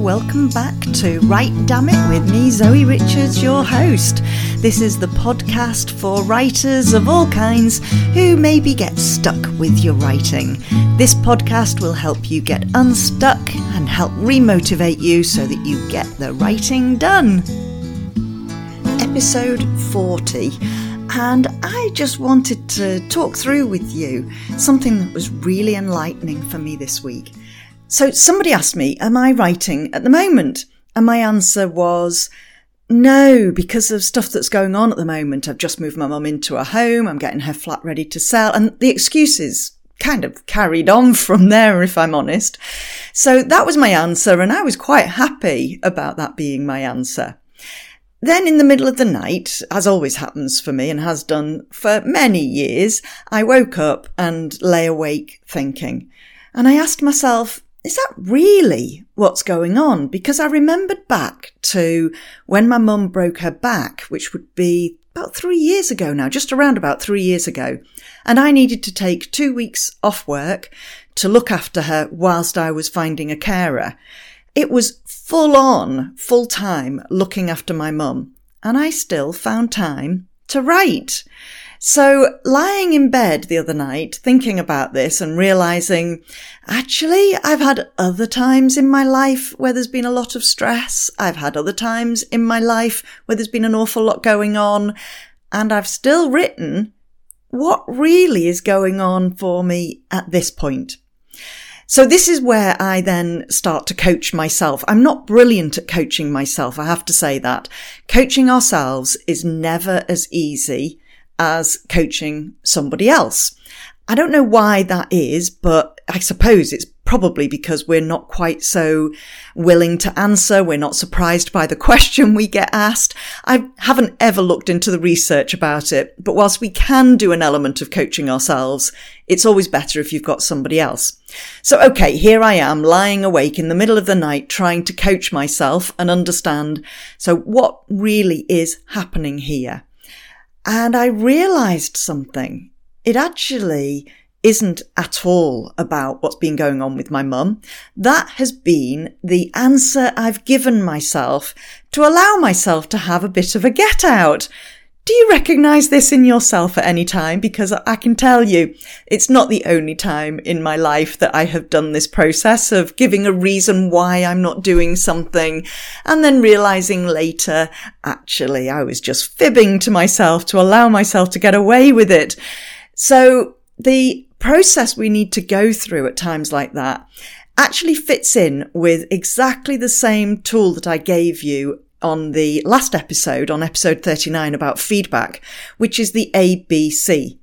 welcome back to Write Damn It with me, Zoe Richards, your host. This is the podcast for writers of all kinds who maybe get stuck with your writing. This podcast will help you get unstuck and help remotivate you so that you get the writing done. Episode 40 and I just wanted to talk through with you something that was really enlightening for me this week. So somebody asked me, am I writing at the moment? And my answer was, no, because of stuff that's going on at the moment. I've just moved my mum into a home. I'm getting her flat ready to sell. And the excuses kind of carried on from there, if I'm honest. So that was my answer. And I was quite happy about that being my answer. Then in the middle of the night, as always happens for me and has done for many years, I woke up and lay awake thinking. And I asked myself, is that really what's going on? Because I remembered back to when my mum broke her back, which would be about three years ago now, just around about three years ago. And I needed to take two weeks off work to look after her whilst I was finding a carer. It was full on, full time looking after my mum. And I still found time to write. So lying in bed the other night, thinking about this and realizing, actually, I've had other times in my life where there's been a lot of stress. I've had other times in my life where there's been an awful lot going on and I've still written what really is going on for me at this point. So this is where I then start to coach myself. I'm not brilliant at coaching myself. I have to say that coaching ourselves is never as easy as coaching somebody else. I don't know why that is, but I suppose it's probably because we're not quite so willing to answer. We're not surprised by the question we get asked. I haven't ever looked into the research about it, but whilst we can do an element of coaching ourselves, it's always better if you've got somebody else. So, okay, here I am lying awake in the middle of the night trying to coach myself and understand. So what really is happening here? And I realized something. It actually isn't at all about what's been going on with my mum. That has been the answer I've given myself to allow myself to have a bit of a get out. Do you recognize this in yourself at any time? Because I can tell you, it's not the only time in my life that I have done this process of giving a reason why I'm not doing something and then realizing later, actually, I was just fibbing to myself to allow myself to get away with it. So the process we need to go through at times like that actually fits in with exactly the same tool that I gave you on the last episode, on episode 39 about feedback, which is the ABC.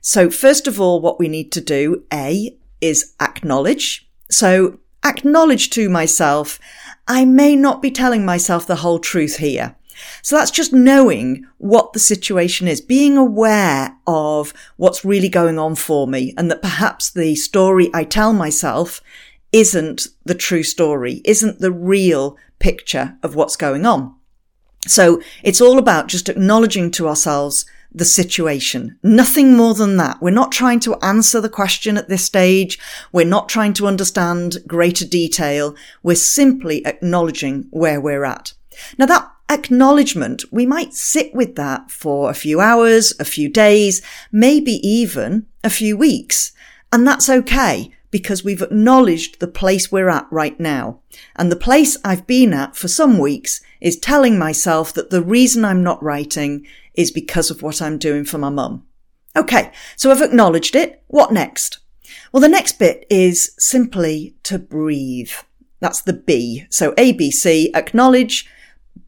So first of all, what we need to do, A, is acknowledge. So acknowledge to myself, I may not be telling myself the whole truth here. So that's just knowing what the situation is, being aware of what's really going on for me and that perhaps the story I tell myself isn't the true story, isn't the real picture of what's going on. So it's all about just acknowledging to ourselves the situation. Nothing more than that. We're not trying to answer the question at this stage. We're not trying to understand greater detail. We're simply acknowledging where we're at. Now that acknowledgement, we might sit with that for a few hours, a few days, maybe even a few weeks. And that's okay because we've acknowledged the place we're at right now. And the place I've been at for some weeks is telling myself that the reason I'm not writing is because of what I'm doing for my mum. Okay, so I've acknowledged it. What next? Well, the next bit is simply to breathe. That's the B. So ABC, acknowledge,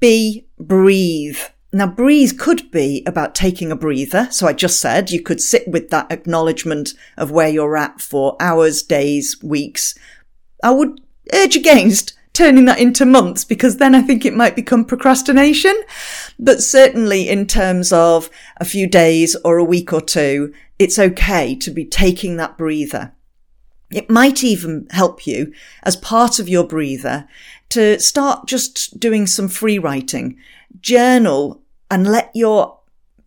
B, breathe. Now, breathe could be about taking a breather. So I just said you could sit with that acknowledgement of where you're at for hours, days, weeks. I would urge against turning that into months because then I think it might become procrastination. But certainly in terms of a few days or a week or two, it's okay to be taking that breather. It might even help you as part of your breather to start just doing some free writing. Journal and let your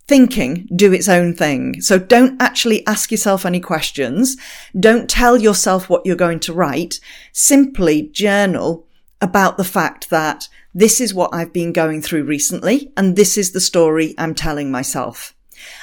thinking do its own thing. So don't actually ask yourself any questions. Don't tell yourself what you're going to write. Simply journal about the fact that this is what I've been going through recently and this is the story I'm telling myself.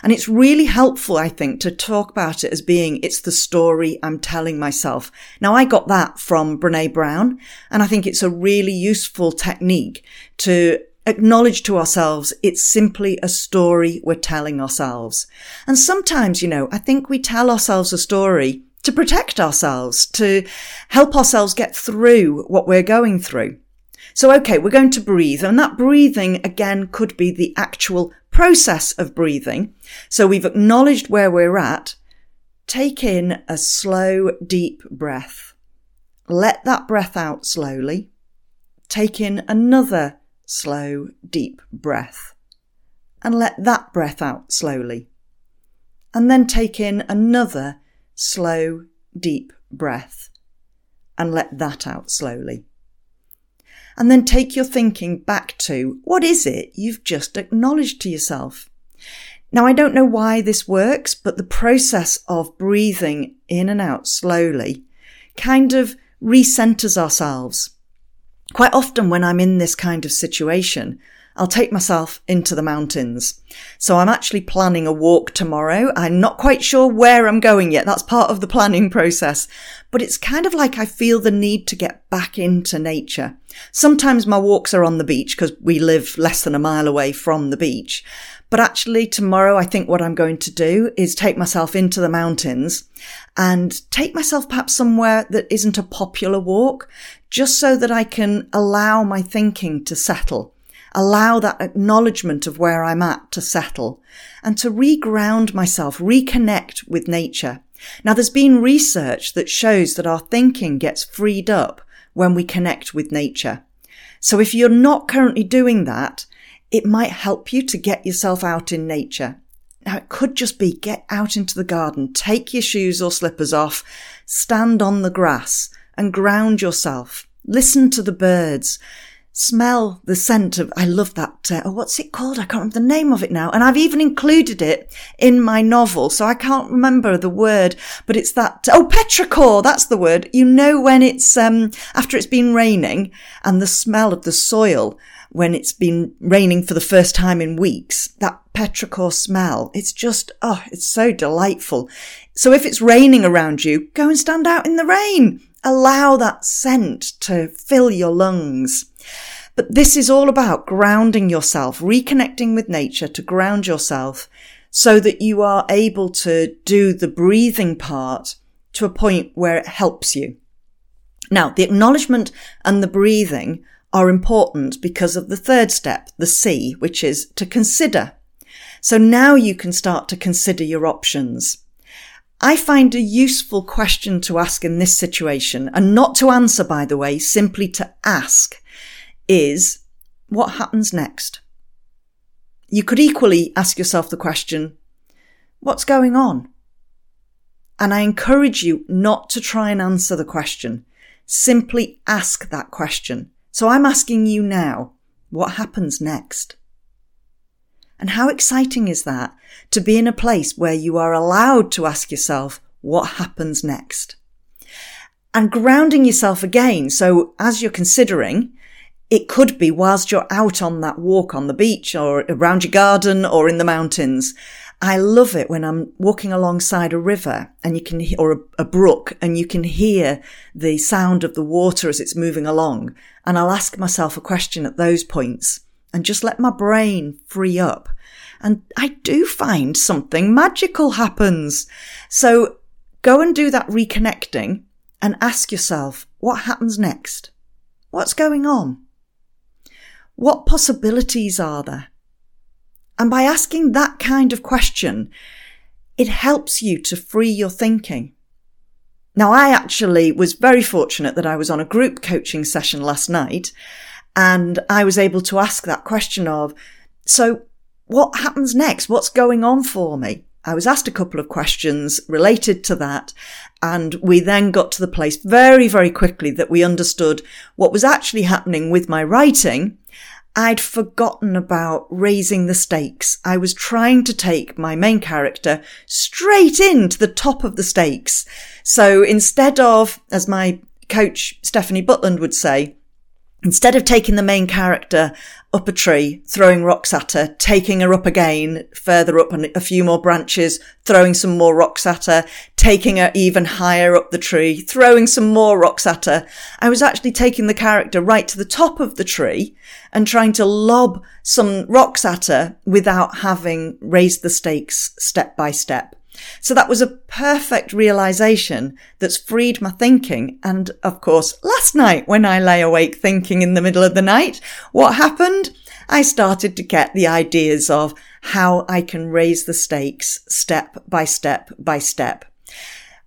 And it's really helpful, I think, to talk about it as being, it's the story I'm telling myself. Now, I got that from Brene Brown, and I think it's a really useful technique to acknowledge to ourselves it's simply a story we're telling ourselves. And sometimes, you know, I think we tell ourselves a story to protect ourselves, to help ourselves get through what we're going through. So, okay, we're going to breathe and that breathing again could be the actual process of breathing. So we've acknowledged where we're at. Take in a slow, deep breath. Let that breath out slowly. Take in another slow, deep breath and let that breath out slowly. And then take in another slow, deep breath and let that out slowly. And then take your thinking back to what is it you've just acknowledged to yourself? Now, I don't know why this works, but the process of breathing in and out slowly kind of recenters ourselves. Quite often when I'm in this kind of situation, I'll take myself into the mountains. So I'm actually planning a walk tomorrow. I'm not quite sure where I'm going yet. That's part of the planning process. But it's kind of like I feel the need to get back into nature. Sometimes my walks are on the beach because we live less than a mile away from the beach. But actually tomorrow, I think what I'm going to do is take myself into the mountains and take myself perhaps somewhere that isn't a popular walk, just so that I can allow my thinking to settle allow that acknowledgement of where I'm at to settle and to reground myself, reconnect with nature. Now there's been research that shows that our thinking gets freed up when we connect with nature. So if you're not currently doing that, it might help you to get yourself out in nature. Now it could just be get out into the garden, take your shoes or slippers off, stand on the grass and ground yourself. Listen to the birds smell the scent of, I love that, uh, oh, what's it called? I can't remember the name of it now. And I've even included it in my novel. So I can't remember the word, but it's that, oh, petrichor, that's the word. You know, when it's, um, after it's been raining and the smell of the soil when it's been raining for the first time in weeks, that petrichor smell, it's just, oh, it's so delightful. So if it's raining around you, go and stand out in the rain. Allow that scent to fill your lungs. But this is all about grounding yourself, reconnecting with nature to ground yourself so that you are able to do the breathing part to a point where it helps you. Now, the acknowledgement and the breathing are important because of the third step, the C, which is to consider. So now you can start to consider your options. I find a useful question to ask in this situation, and not to answer, by the way, simply to ask, is what happens next? You could equally ask yourself the question, what's going on? And I encourage you not to try and answer the question. Simply ask that question. So I'm asking you now, what happens next? And how exciting is that to be in a place where you are allowed to ask yourself, what happens next? And grounding yourself again. So as you're considering, it could be whilst you're out on that walk on the beach or around your garden or in the mountains. I love it when I'm walking alongside a river and you can, or a, a, brook and you can hear the sound of the water as it's moving along. And I'll ask myself a question at those points and just let my brain free up. And I do find something magical happens. So go and do that reconnecting and ask yourself, what happens next? What's going on? What possibilities are there? And by asking that kind of question, it helps you to free your thinking. Now, I actually was very fortunate that I was on a group coaching session last night and I was able to ask that question of, so what happens next? What's going on for me? I was asked a couple of questions related to that. And we then got to the place very, very quickly that we understood what was actually happening with my writing. I'd forgotten about raising the stakes. I was trying to take my main character straight into the top of the stakes. So instead of, as my coach Stephanie Butland would say, instead of taking the main character up a tree, throwing rocks at her, taking her up again, further up and a few more branches, throwing some more rocks at her, taking her even higher up the tree, throwing some more rocks at her. I was actually taking the character right to the top of the tree and trying to lob some rocks at her without having raised the stakes step by step. So that was a perfect realization that's freed my thinking. And of course, last night when I lay awake thinking in the middle of the night, what happened? I started to get the ideas of how I can raise the stakes step by step by step.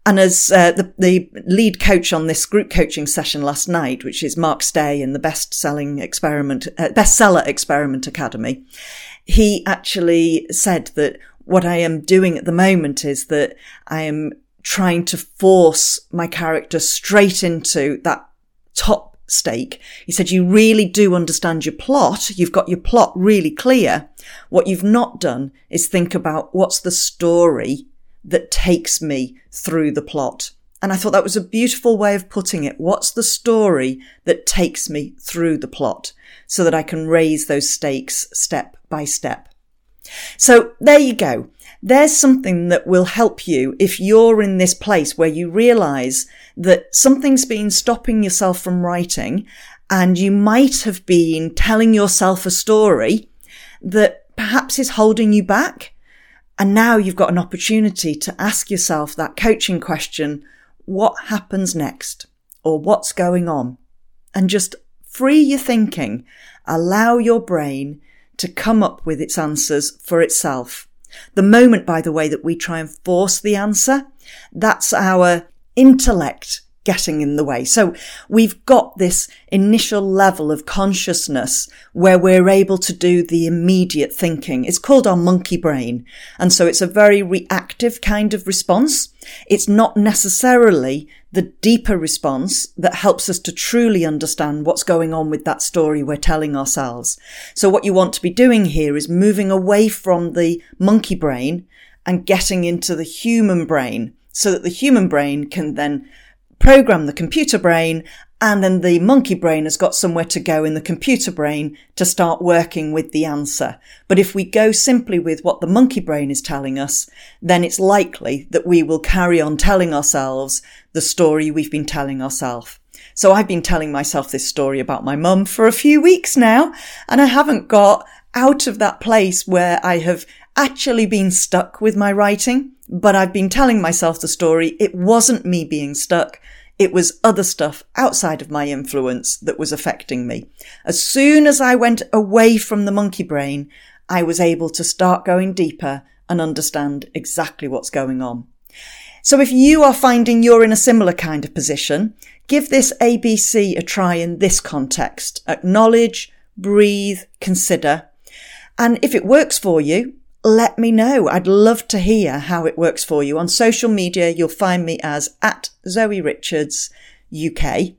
And as uh, the, the lead coach on this group coaching session last night, which is Mark Stay in the best-selling experiment, uh, bestseller experiment academy, he actually said that what I am doing at the moment is that I am trying to force my character straight into that top stake. He said, you really do understand your plot. You've got your plot really clear. What you've not done is think about what's the story that takes me through the plot. And I thought that was a beautiful way of putting it. What's the story that takes me through the plot so that I can raise those stakes step by step? So there you go. There's something that will help you if you're in this place where you realize that something's been stopping yourself from writing and you might have been telling yourself a story that perhaps is holding you back. And now you've got an opportunity to ask yourself that coaching question. What happens next? Or what's going on? And just free your thinking. Allow your brain to come up with its answers for itself. The moment, by the way, that we try and force the answer, that's our intellect getting in the way. So we've got this initial level of consciousness where we're able to do the immediate thinking. It's called our monkey brain. And so it's a very reactive kind of response. It's not necessarily the deeper response that helps us to truly understand what's going on with that story we're telling ourselves. So what you want to be doing here is moving away from the monkey brain and getting into the human brain so that the human brain can then program the computer brain and then the monkey brain has got somewhere to go in the computer brain to start working with the answer. But if we go simply with what the monkey brain is telling us, then it's likely that we will carry on telling ourselves the story we've been telling ourselves. So I've been telling myself this story about my mum for a few weeks now, and I haven't got out of that place where I have actually been stuck with my writing, but I've been telling myself the story. It wasn't me being stuck. It was other stuff outside of my influence that was affecting me. As soon as I went away from the monkey brain, I was able to start going deeper and understand exactly what's going on. So if you are finding you're in a similar kind of position, give this ABC a try in this context. Acknowledge, breathe, consider. And if it works for you, let me know. I'd love to hear how it works for you. On social media, you'll find me as at Zoe Richards UK.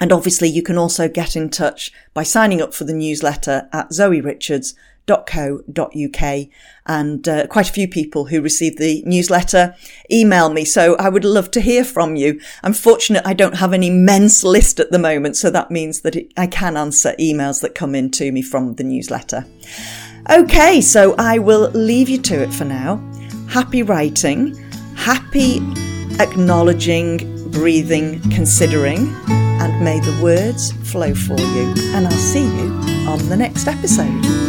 And obviously you can also get in touch by signing up for the newsletter at zoerichards.co.uk. And uh, quite a few people who receive the newsletter email me. So I would love to hear from you. I'm fortunate I don't have an immense list at the moment. So that means that it, I can answer emails that come in to me from the newsletter. Okay, so I will leave you to it for now. Happy writing, happy acknowledging, breathing, considering, and may the words flow for you. And I'll see you on the next episode.